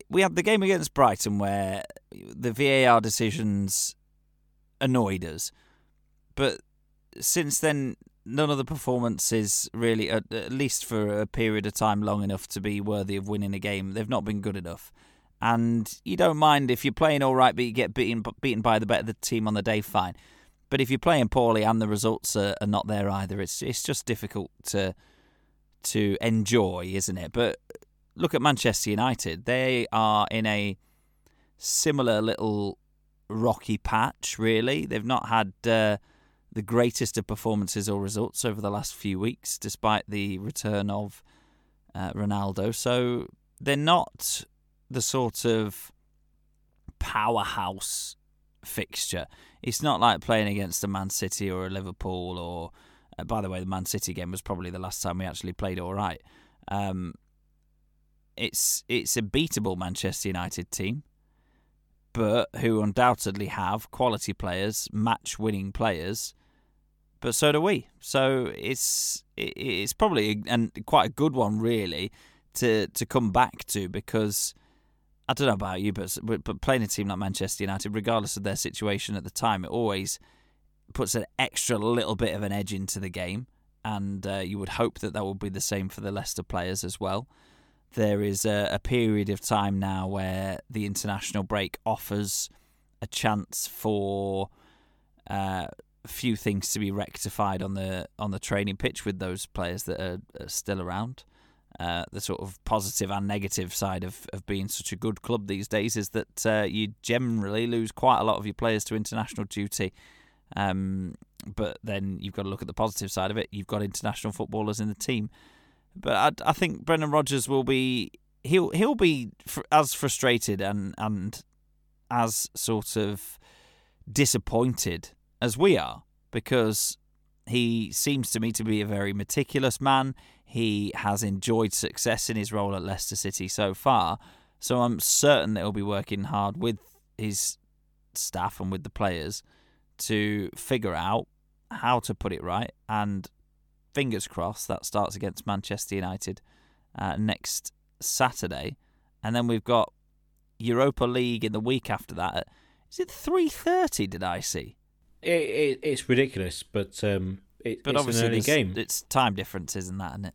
Speaker 3: we had the game against Brighton where the VAR decisions annoyed us, but since then, none of the performances really, at, at least for a period of time long enough to be worthy of winning a game, they've not been good enough and you don't mind if you're playing all right, but you get beaten beaten by the better team on the day, fine. But if you're playing poorly and the results are, are not there either, it's it's just difficult to to enjoy, isn't it? But look at Manchester United; they are in a similar little rocky patch. Really, they've not had. Uh, the greatest of performances or results over the last few weeks, despite the return of uh, Ronaldo. So they're not the sort of powerhouse fixture. It's not like playing against a Man City or a Liverpool or. Uh, by the way, the Man City game was probably the last time we actually played all right. Um, it's it's a beatable Manchester United team, but who undoubtedly have quality players, match-winning players. But so do we. So it's it's probably and quite a good one really to to come back to because I don't know about you, but but playing a team like Manchester United, regardless of their situation at the time, it always puts an extra little bit of an edge into the game, and uh, you would hope that that will be the same for the Leicester players as well. There is a, a period of time now where the international break offers a chance for uh, few things to be rectified on the on the training pitch with those players that are, are still around. Uh, the sort of positive and negative side of, of being such a good club these days is that uh, you generally lose quite a lot of your players to international duty. Um, but then you've got to look at the positive side of it. You've got international footballers in the team. But I, I think Brendan Rodgers will be he'll he'll be fr- as frustrated and and as sort of disappointed as we are because he seems to me to be a very meticulous man. He has enjoyed success in his role at Leicester City so far. So I'm certain that he'll be working hard with his staff and with the players to figure out how to put it right. And fingers crossed that starts against Manchester United uh, next Saturday. And then we've got Europa League in the week after that. Is it 3.30 did I see?
Speaker 2: It, it, it's ridiculous, but um, it,
Speaker 3: but
Speaker 2: it's
Speaker 3: obviously
Speaker 2: an early game.
Speaker 3: it's time differences and that, isn't it?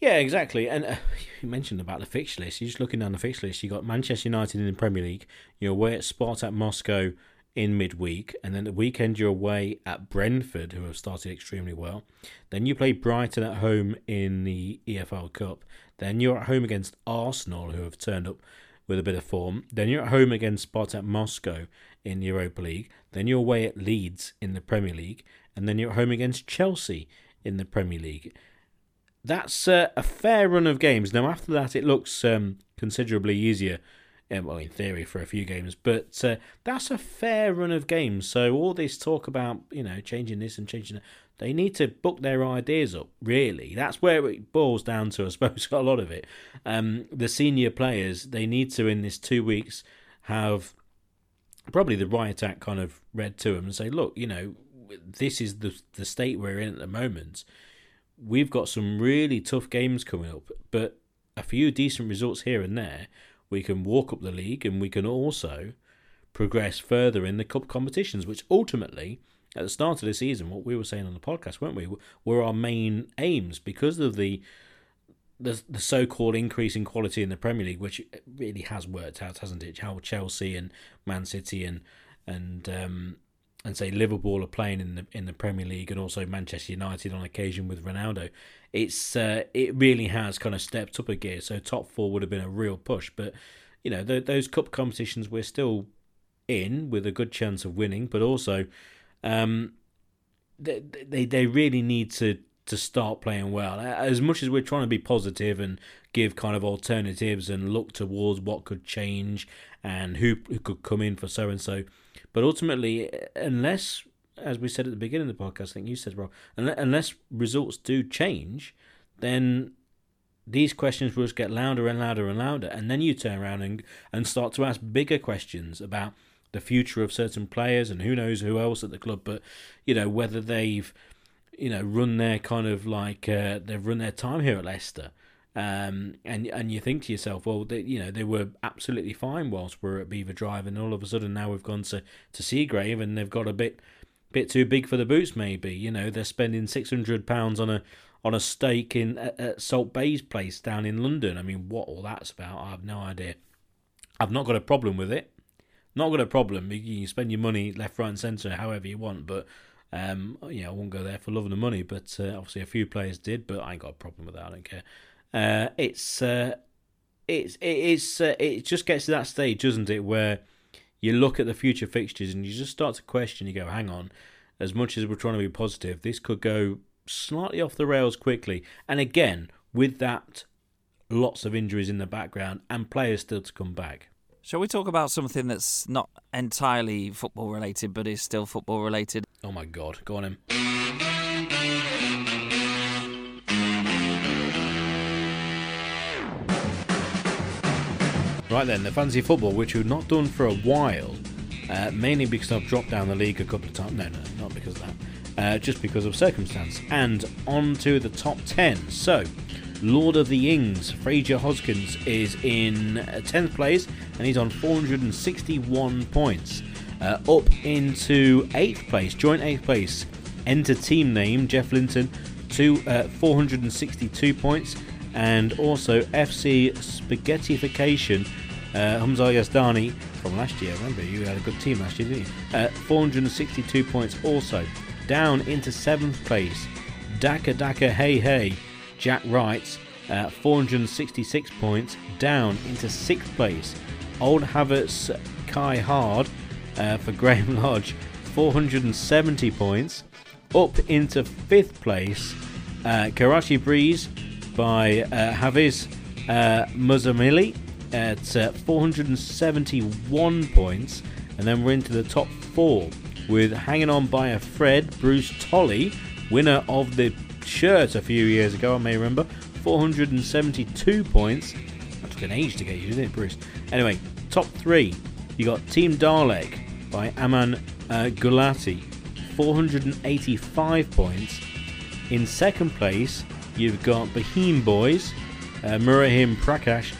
Speaker 2: Yeah, exactly. And uh, you mentioned about the fixture list. You're just looking down the fixture list. You got Manchester United in the Premier League. You're away at Spartak Moscow in midweek, and then the weekend you're away at Brentford, who have started extremely well. Then you play Brighton at home in the EFL Cup. Then you're at home against Arsenal, who have turned up with a bit of form. Then you're at home against Spartak Moscow in Europa League. Then you're away at Leeds in the Premier League, and then you're at home against Chelsea in the Premier League. That's uh, a fair run of games. Now, after that, it looks um, considerably easier yeah, well, in theory, for a few games, but uh, that's a fair run of games. So all this talk about you know changing this and changing that, they need to book their ideas up. Really, that's where it boils down to. I suppose a lot of it. Um, the senior players they need to in this two weeks have probably the riot act kind of read to them and say, look, you know, this is the the state we're in at the moment. We've got some really tough games coming up, but a few decent results here and there, we can walk up the league and we can also progress further in the cup competitions, which ultimately, at the start of the season, what we were saying on the podcast, weren't we, were our main aims because of the the, the so-called increase in quality in the Premier League, which really has worked out, hasn't it? How Chelsea and Man City and and um, and say Liverpool are playing in the in the Premier League, and also Manchester United on occasion with Ronaldo. It's uh, it really has kind of stepped up a gear. So top four would have been a real push, but you know th- those cup competitions we're still in with a good chance of winning, but also um, they, they they really need to to start playing well. As much as we're trying to be positive and give kind of alternatives and look towards what could change and who, who could come in for so and so, but ultimately, unless, as we said at the beginning of the podcast, I think you said, Rob, unless results do change, then these questions will just get louder and louder and louder, and then you turn around and and start to ask bigger questions about the future of certain players and who knows who else at the club, but you know whether they've you know, run their kind of like uh, they've run their time here at Leicester. Um, and and you think to yourself, well, they, you know, they were absolutely fine whilst we're at Belvoir Drive, and all of a sudden now we've gone to to Seagrave, and they've got a bit bit too big for the boots. Maybe you know they're spending six hundred pounds on a on a steak in at, at Salt Bae's place down in London. I mean, what all that's about, I have no idea. I've not got a problem with it. Not got a problem. You can spend your money left, right, and centre however you want, but um, yeah, I won't go there for love of the money, but uh, obviously a few players did. But I ain't got a problem with that. I don't care. Uh, it's uh, it's it's uh, it just gets to that stage, doesn't it, where you look at the future fixtures and you just start to question. You go, hang on. As much as we're trying to be positive, this could go slightly off the rails quickly. And again, with that, lots of injuries in the background and players still to come back.
Speaker 3: Shall we talk about something that's not entirely football related, but is still football related?
Speaker 2: Oh my god, go on him. Right then, the fancy football, which we've not done for a while, uh, mainly because I've dropped down the league a couple of times. No, no, not because of that. Uh, just because of circumstance. And on to the top 10. So, Lord of the Ings, Fraser Hoskins, is in 10th place and he's on 461 points. Uh, up into 8th place, joint 8th place, enter team name Jeff Linton to uh, 462 points. And also FC Spaghettification, uh, Hamza Yazdani from last year. Remember, you had a good team last year, didn't you? Uh, 462 points also. Down into 7th place, Daka Daka Hey Hey, Jack Wright, uh, 466 points, down into sixth place. Old Havertz Kai Hard uh, for Graham Lodge, 470 points. Up into fifth place, uh, Karachi Breeze by uh, Hafiz uh, Muzamili at uh, 471 points. And then we're into the top four with Hanging On by a Fred, Bruce Tolley, winner of the shirt a few years ago, I may remember. 472 points. That took an age to get you, didn't it, Bruce? Anyway, top three. You got Team Dalek by Aman uh, Gulati, 485 points. In second place, you've got Bahim Boys, uh, Murahim Prakash,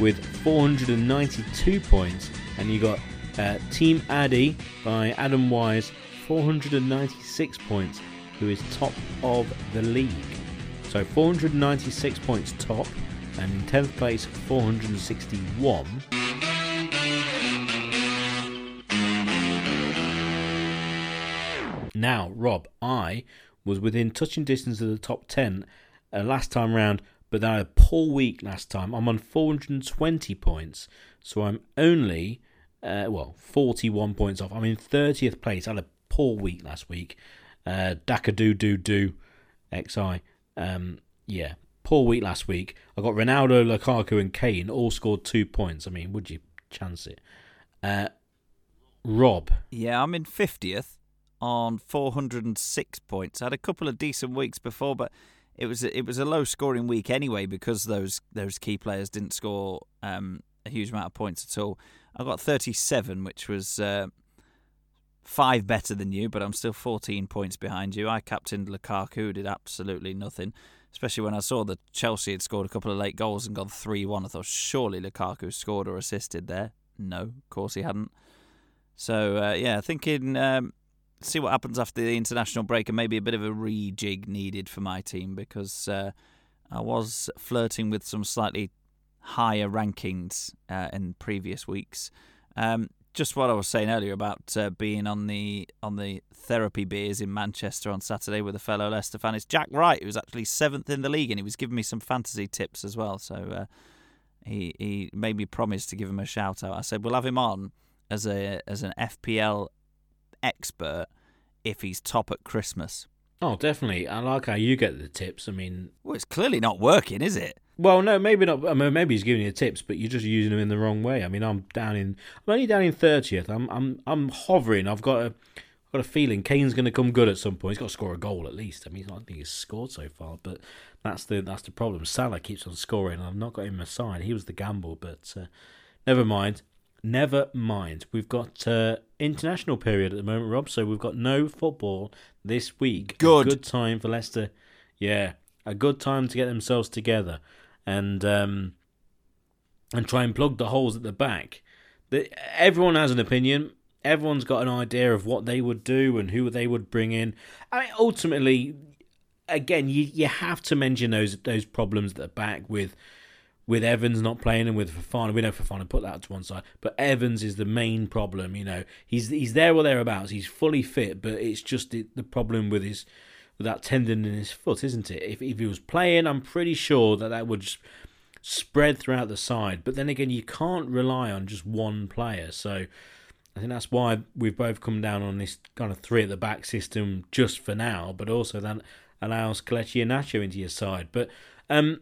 Speaker 2: with 492 points. And you got uh, Team Addy by Adam Wise, 496 points who is top of the league. So 496 points top, and in 10th place, 461. Now, Rob, I was within touching distance of the top 10 uh, last time round, but then I had a poor week last time. I'm on 420 points, so I'm only, uh, well, 41 points off. I'm in 30th place. I had a poor week last week. Uh, Daka do do do XI. Um, yeah, poor week last week. I got Ronaldo, Lukaku, and Kane all scored two points. I mean, would you chance it. Uh, Rob,
Speaker 3: Yeah, I'm in 50th on 406 points. I had a couple of decent weeks before, but it was it was a low scoring week anyway because those those key players didn't score um, a huge amount of points at all. I got 37, which was uh, five better than you, but I'm still 14 points behind you. I captained Lukaku, did absolutely nothing. Especially when I saw that Chelsea had scored a couple of late goals and gone 3 1. I thought, surely Lukaku scored or assisted there. No, of course he hadn't. So, uh, yeah, thinking um, see what happens after the international break and maybe a bit of a rejig needed for my team because uh, I was flirting with some slightly higher rankings uh, in previous weeks. Um, just what I was saying earlier about uh, being on the on the therapy beers in Manchester on Saturday with a fellow Leicester fan. It's Jack Wright, who was actually seventh in the league, and he was giving me some fantasy tips as well. So uh, he he made me promise to give him a shout out. I said we'll have him on as a as an FPL expert if he's top at Christmas.
Speaker 2: oh, definitely. I like how you get the tips. I mean,
Speaker 3: Well, it's clearly not working, is it?
Speaker 2: Well, no, maybe not. I mean, maybe he's giving you tips, but you're just using them in the wrong way. I mean, I'm down in, I'm only down in thirtieth. I'm, I'm, I'm hovering. I've got a, got a feeling Kane's going to come good at some point. He's got to score a goal at least. I mean, I think he's scored so far, but that's the, that's the problem. Salah keeps on scoring, and I've not got him aside. He was the gamble, but uh, never mind. Never mind. We've got uh, international period at the moment, Rob. So we've got no football this week. A
Speaker 3: Good.
Speaker 2: good time for Leicester. Yeah, a good time to get themselves together and um, and try and plug the holes at the back. The, everyone has an opinion. Everyone's got an idea of what they would do and who they would bring in. I mean, ultimately, again, you you have to mention those those problems at the back with with Evans not playing and with Fofana. We know Fofana put that to one side, but Evans is the main problem. You know, he's he's there or thereabouts. He's fully fit, but it's just the, the problem with his that tendon in his foot, isn't it? If if he was playing, I'm pretty sure that that would spread throughout the side. But then again, you can't rely on just one player. So I think that's why we've both come down on this kind of three at the back system just for now, but also that allows Kelechi Iheanacho into your side. But um,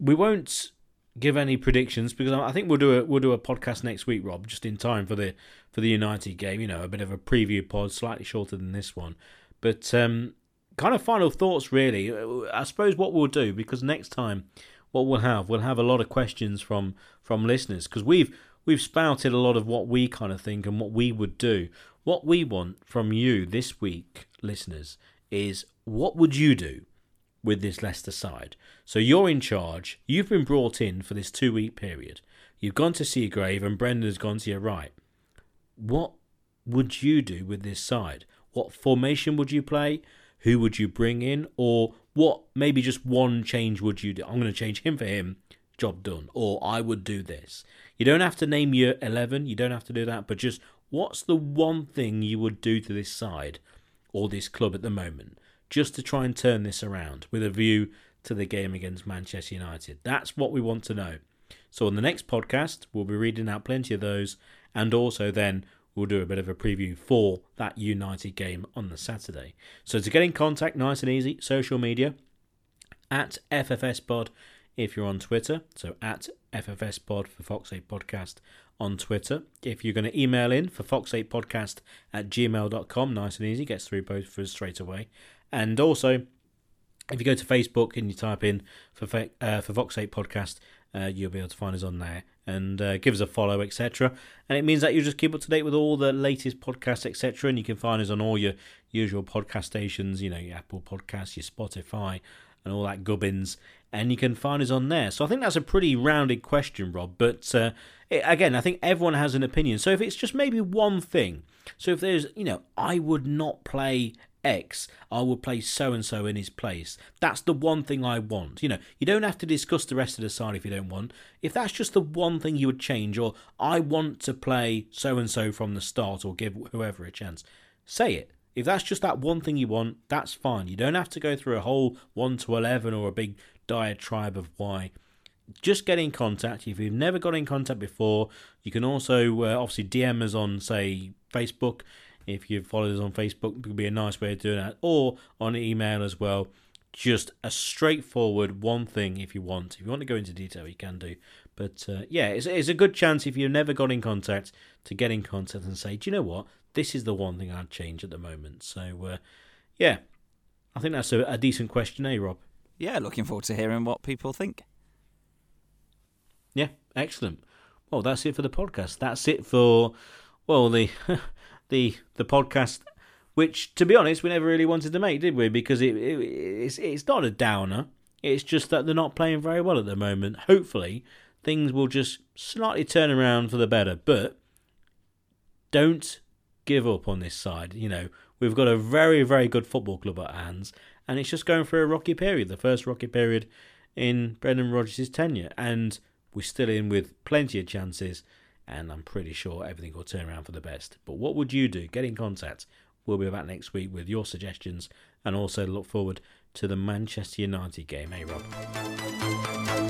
Speaker 2: we won't give any predictions because I think we'll do a we'll do a podcast next week, Rob, just in time for the for the United game. You know, a bit of a preview pod, slightly shorter than this one, but um, kind of final thoughts really. Uh, I suppose what we'll do because next time what we'll have we'll have a lot of questions from from listeners because we've we've spouted a lot of what we kind of think and what we would do. What we want from you this week, listeners, is what would you do with this Leicester side? So you're in charge. You've been brought in for this two week period. You've gone to Seagrave and Brendan's gone to your right. What would you do with this side? What formation would you play? Who would you bring in? Or what maybe just one change would you do? I'm going to change him for him. Job done. Or I would do this. You don't have to name your 11. You don't have to do that. But just what's the one thing you would do to this side or this club at the moment just to try and turn this around with a view to the game against Manchester United? That's what we want to know. So, on the next podcast, we'll be reading out plenty of those, and also then we'll do a bit of a preview for that United game on the Saturday. So, to get in contact, nice and easy, social media at FFSPod if you're on Twitter. So, at FFSPod for Fox 8 Podcast on Twitter. If you're going to email in for fox8podcast at gmail.com, nice and easy, gets through both for us straight away. And also, if you go to Facebook and you type in for uh, for Vox 8 Podcast, uh, you'll be able to find us on there and uh, give us a follow, etc. And it means that you just keep up to date with all the latest podcasts, etc. And you can find us on all your usual podcast stations, you know, your Apple Podcasts, your Spotify, and all that gubbins. And you can find us on there. So I think that's a pretty rounded question, Rob. But uh, it, again, I think everyone has an opinion. So if it's just maybe one thing, so if there's, you know, I would not play X, I will play so and so in his place. That's the one thing I want. You know, you don't have to discuss the rest of the side if you don't want. If that's just the one thing you would change, or I want to play so and so from the start, or give whoever a chance, say it. If that's just that one thing you want, that's fine. You don't have to go through a whole 1 to 11 or a big diatribe of why. Just get in contact. If you've never got in contact before, you can also uh, obviously DM us on, say, Facebook if you follow us on Facebook, it could be a nice way of doing that, or on email as well. Just a straightforward one thing if you want. If you want to go into detail, you can do. But uh, yeah, it's, it's a good chance if you've never got in contact to get in contact and say, do you know what? This is the one thing I'd change at the moment. So uh, yeah, I think that's a, a decent question, eh, Rob?
Speaker 3: Yeah, looking forward to hearing what people think.
Speaker 2: Yeah, excellent. Well, that's it for the podcast. That's it for well the the the podcast, which to be honest we never really wanted to make, did we? Because it, it it's it's not a downer. It's just that they're not playing very well at the moment. Hopefully, things will just slightly turn around for the better. But don't give up on this side. You know, we've got a very, very good football club at hands, and it's just going through a rocky period, the first rocky period in Brendan Rodgers' tenure. And we're still in with plenty of chances, and I'm pretty sure everything will turn around for the best. But what would you do? Get in contact. We'll be back next week with your suggestions and also look forward to the Manchester United game, eh, Rob?